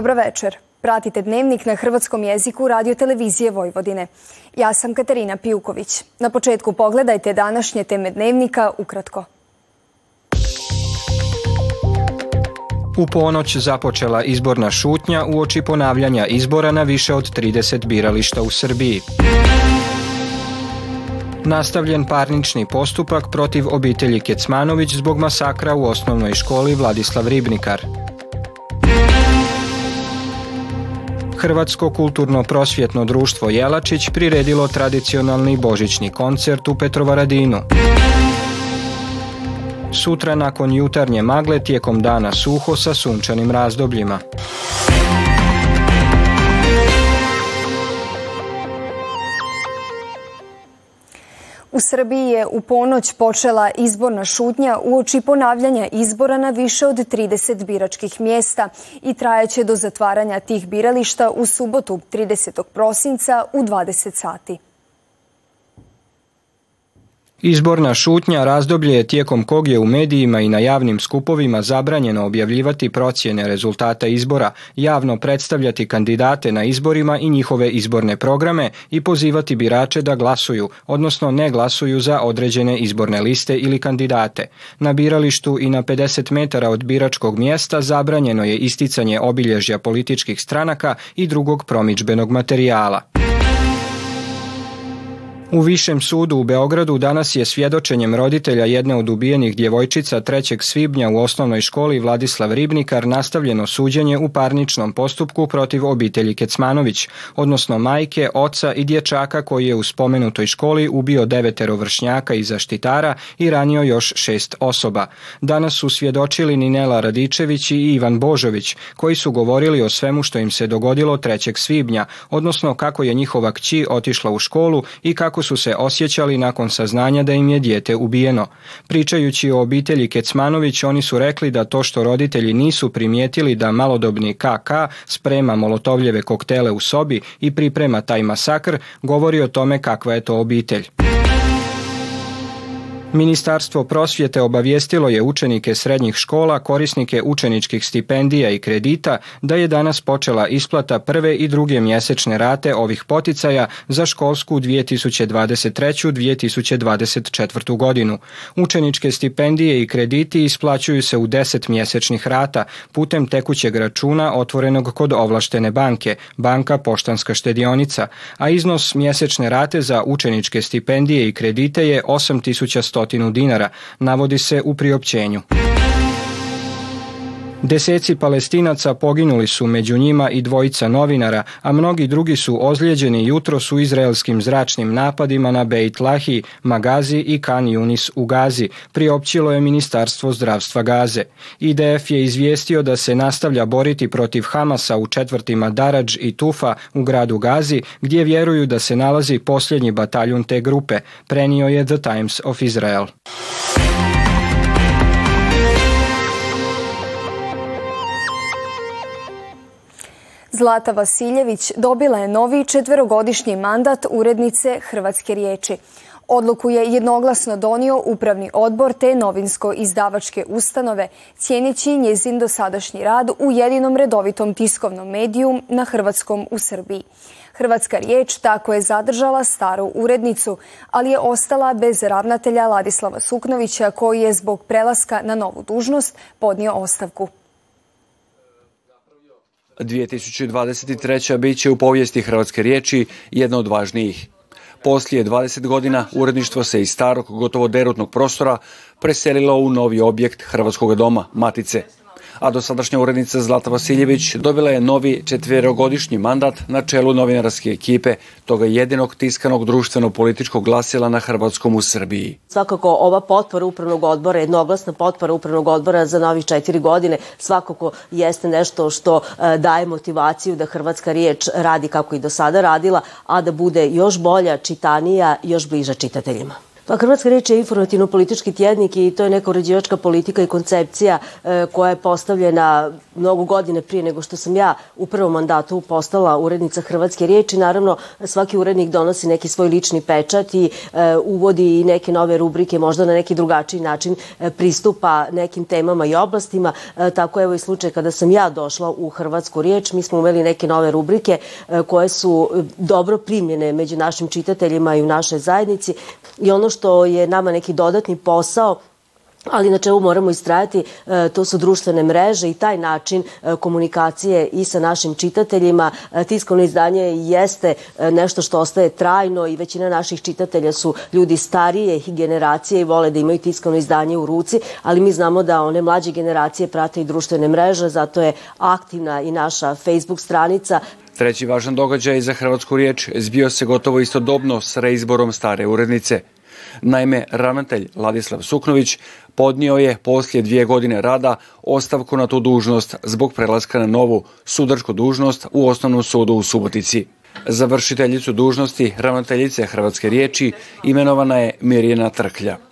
Dobro večer. Pratite dnevnik na hrvatskom jeziku radio televizije Vojvodine. Ja sam Katarina Pijuković. Na početku pogledajte današnje teme dnevnika ukratko. U ponoć započela izborna šutnja u oči ponavljanja izbora na više od 30 birališta u Srbiji. Nastavljen parnični postupak protiv obitelji Kecmanović zbog masakra u osnovnoj školi Vladislav Ribnikar. Hrvatsko kulturno prosvjetno društvo Jelačić priredilo tradicionalni božićni koncert u Petrovaradinu. Sutra nakon jutarnje magle tijekom dana suho sa sunčanim razdobljima. U Srbiji je u ponoć počela izborna šutnja uoči ponavljanja izbora na više od 30 biračkih mjesta i trajaće do zatvaranja tih birališta u subotu 30. prosinca u 20 sati. Izborna šutnja razdoblje je tijekom kog je u medijima i na javnim skupovima zabranjeno objavljivati procjene rezultata izbora, javno predstavljati kandidate na izborima i njihove izborne programe i pozivati birače da glasuju, odnosno ne glasuju za određene izborne liste ili kandidate. Na biralištu i na 50 metara od biračkog mjesta zabranjeno je isticanje obilježja političkih stranaka i drugog promičbenog materijala. U Višem sudu u Beogradu danas je svjedočenjem roditelja jedne od ubijenih djevojčica 3. svibnja u osnovnoj školi Vladislav Ribnikar nastavljeno suđenje u parničnom postupku protiv obitelji Kecmanović, odnosno majke, oca i dječaka koji je u spomenutoj školi ubio devetero vršnjaka i zaštitara i ranio još šest osoba. Danas su svjedočili Ninela Radičević i Ivan Božović, koji su govorili o svemu što im se dogodilo 3. svibnja, odnosno kako je njihova kći otišla u školu i kako su se osjećali nakon saznanja da im je dijete ubijeno. Pričajući o obitelji Kecmanović, oni su rekli da to što roditelji nisu primijetili da malodobni KK sprema molotovljeve koktele u sobi i priprema taj masakr, govori o tome kakva je to obitelj. Ministarstvo prosvjete obavijestilo je učenike srednjih škola, korisnike učeničkih stipendija i kredita da je danas počela isplata prve i druge mjesečne rate ovih poticaja za školsku 2023-2024 godinu. Učeničke stipendije i krediti isplaćuju se u 10 mjesečnih rata putem tekućeg računa otvorenog kod ovlaštene banke, banka Poštanska štedionica, a iznos mjesečne rate za učeničke stipendije i kredite je 8100 dinara, navodi se u priopćenju. Deseci palestinaca poginuli su među njima i dvojica novinara, a mnogi drugi su ozlijeđeni jutros u izraelskim zračnim napadima na Beit Lahi, Magazi i Kan Yunis u Gazi, priopćilo je Ministarstvo zdravstva Gaze. IDF je izvijestio da se nastavlja boriti protiv Hamasa u četvrtima Daradž i Tufa u gradu Gazi, gdje vjeruju da se nalazi posljednji bataljun te grupe, prenio je The Times of Israel. Zlata Vasiljević dobila je novi četverogodišnji mandat urednice Hrvatske riječi. Odluku je jednoglasno donio Upravni odbor te novinsko-izdavačke ustanove, cijeneći njezin dosadašnji rad u jedinom redovitom tiskovnom mediju na Hrvatskom u Srbiji. Hrvatska riječ tako je zadržala staru urednicu, ali je ostala bez ravnatelja Ladislava Suknovića koji je zbog prelaska na novu dužnost podnio ostavku. 2023. bit će u povijesti hrvatske riječi jedna od važnijih. Poslije 20 godina uredništvo se iz starog, gotovo derutnog prostora preselilo u novi objekt Hrvatskog doma, Matice a dosadašnja urednica Zlata Vasiljević dobila je novi četverogodišnji mandat na čelu novinarske ekipe toga jedinog tiskanog društveno-političkog glasila na Hrvatskom u Srbiji. Svakako ova potpora upravnog odbora, jednoglasna potpora upravnog odbora za novih četiri godine svakako jeste nešto što e, daje motivaciju da hrvatska riječ radi kako i do sada radila, a da bude još bolja, čitanija, još bliža čitateljima. Pa Hrvatska riječ je informativno-politički tjednik i to je neka uređivačka politika i koncepcija e, koja je postavljena mnogo godine prije nego što sam ja u prvom mandatu postala urednica Hrvatske riječi. Naravno, svaki urednik donosi neki svoj lični pečat i e, uvodi i neke nove rubrike, možda na neki drugačiji način e, pristupa nekim temama i oblastima. Tako evo i slučaj kada sam ja došla u Hrvatsku riječ, mi smo uveli neke nove rubrike koje su dobro primljene među našim čitateljima i u našoj zajednici i ono što je nama neki dodatni posao ali na čemu moramo istrajati, e, to su društvene mreže i taj način e, komunikacije i sa našim čitateljima. E, tiskovno izdanje jeste nešto što ostaje trajno i većina naših čitatelja su ljudi starije generacije i vole da imaju tiskovno izdanje u ruci, ali mi znamo da one mlađe generacije prate i društvene mreže, zato je aktivna i naša Facebook stranica Treći važan događaj za hrvatsku riječ zbio se gotovo istodobno s reizborom stare urednice. Naime, ravnatelj Ladislav Suknović podnio je poslije dvije godine rada ostavku na tu dužnost zbog prelaska na novu sudačku dužnost u Osnovnom sudu u Subotici. Završiteljicu dužnosti ravnateljice Hrvatske riječi imenovana je Mirjana Trklja.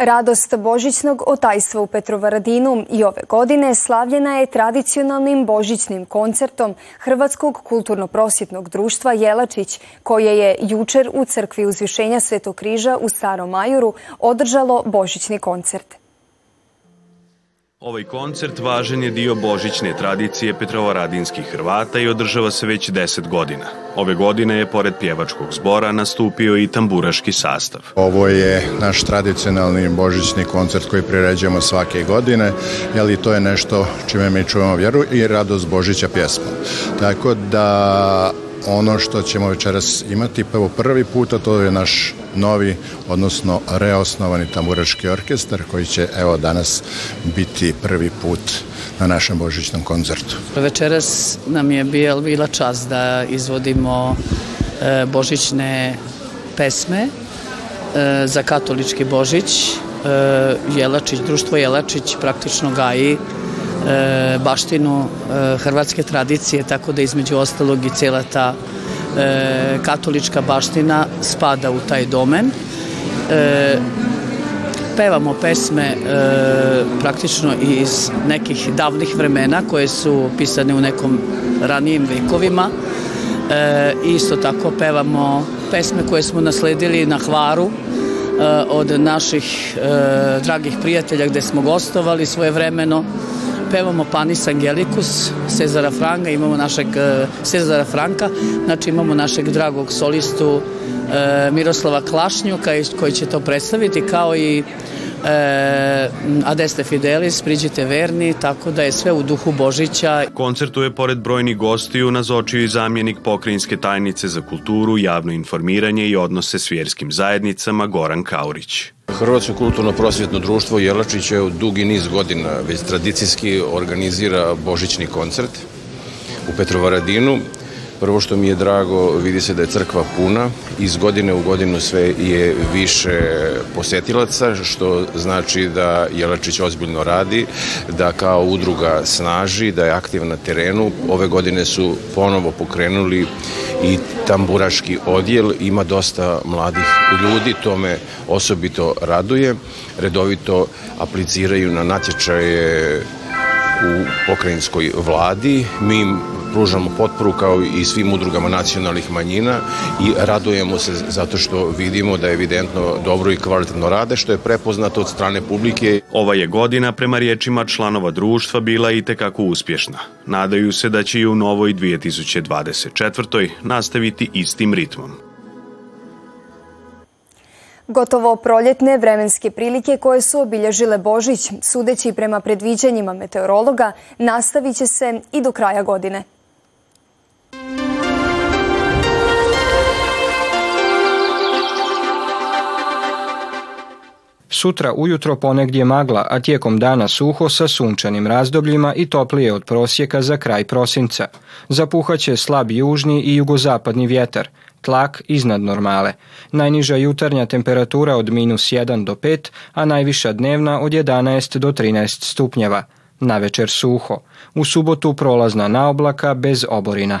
Radost božićnog otajstva u Petrovaradinu i ove godine slavljena je tradicionalnim božićnim koncertom Hrvatskog kulturno-prosjetnog društva Jelačić, koje je jučer u crkvi uzvišenja Svetog križa u Starom Majuru održalo božićni koncert. Ovaj koncert važan je dio božićne tradicije Petrovaradinskih Hrvata i održava se već 10 godina. Ove godine je, pored pjevačkog zbora, nastupio i tamburaški sastav. Ovo je naš tradicionalni božićni koncert koji priređujemo svake godine, jer to je nešto čime mi čuvamo vjeru i radost Božića pjesma. Tako da ono što ćemo večeras imati prvo prvi puta to je naš novi, odnosno reosnovani tamburački orkestar koji će evo danas biti prvi put na našem božićnom koncertu. Večeras nam je bila čast da izvodimo e, božićne pesme e, za katolički božić. E, Jelačić, društvo Jelačić praktično gaji e, baštinu hrvatske tradicije, tako da između ostalog i cijela ta katolička baština spada u taj domen. E, pevamo pesme e, praktično iz nekih davnih vremena koje su pisane u nekom ranijim vekovima. E, isto tako pevamo pesme koje smo nasledili na Hvaru e, od naših e, dragih prijatelja gde smo gostovali svoje vremeno pevamo Panis Angelicus, Cezara Franka, imamo našeg e, Cezara Franka, znači imamo našeg dragog solistu e, Miroslava Klašnjuka koji će to predstaviti kao i e, Adeste Fidelis, Priđite Verni, tako da je sve u duhu Božića. Koncertu je pored brojnih gostiju nazočio i zamjenik pokrajinske tajnice za kulturu, javno informiranje i odnose s vjerskim zajednicama Goran Kaurić. Hrvatsko kulturno-prosvjetno društvo Jelačić je u dugi niz godina već tradicijski organizira božićni koncert u Petrovaradinu Prvo što mi je drago, vidi se da je crkva puna, iz godine u godinu sve je više posetilaca, što znači da Jelačić ozbiljno radi, da kao udruga snaži, da je aktivna na terenu. Ove godine su ponovo pokrenuli i tamburaški odjel, ima dosta mladih ljudi, to me osobito raduje. Redovito apliciraju na natječaje u pokrajinskoj vladi. Mi im pružamo potporu kao i svim udrugama nacionalnih manjina i radujemo se zato što vidimo da evidentno dobro i kvalitetno rade, što je prepoznato od strane publike. Ova je godina prema riječima članova društva bila i tekako uspješna. Nadaju se da će i u novoj 2024. nastaviti istim ritmom. Gotovo proljetne vremenske prilike koje su obilježile Božić, sudeći prema predviđanjima meteorologa, nastavit će se i do kraja godine. Sutra ujutro ponegdje magla, a tijekom dana suho sa sunčanim razdobljima i toplije od prosjeka za kraj prosinca. Zapuhaće slab južni i jugozapadni vjetar, tlak iznad normale. Najniža jutarnja temperatura od minus 1 do 5, a najviša dnevna od 11 do 13 stupnjeva. Na večer suho. U subotu prolazna naoblaka bez oborina.